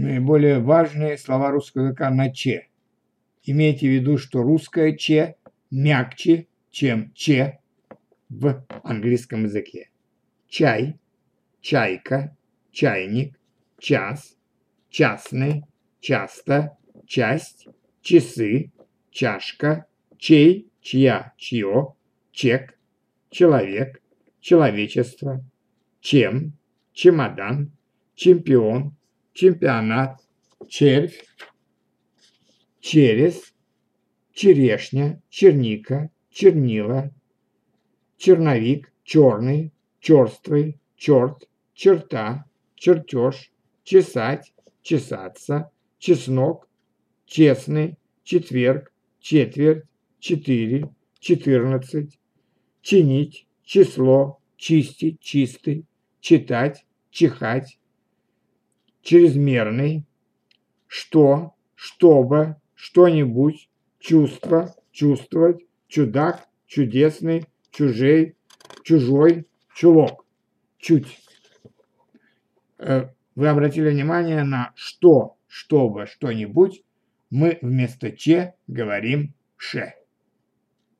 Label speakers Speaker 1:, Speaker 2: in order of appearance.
Speaker 1: наиболее важные слова русского языка на «че». Имейте в виду, что русское «че» мягче, чем «че» в английском языке. Чай, чайка, чайник, час, частный, часто, часть, часы, чашка, чей, чья, чье, чек, человек, человечество, чем, чемодан, чемпион, чемпионат, червь, через, черешня, черника, чернила, черновик, черный, черствый, черт, черта, чертеж, чесать, чесаться, чеснок, честный, четверг, четверть, четыре, четырнадцать, чинить, число, чистить, чистый, читать, чихать, чрезмерный, что, чтобы, что-нибудь, чувство, чувствовать, чудак, чудесный, чужей, чужой, чулок, чуть. Э, вы обратили внимание на что, чтобы, что-нибудь, мы вместо че говорим ше.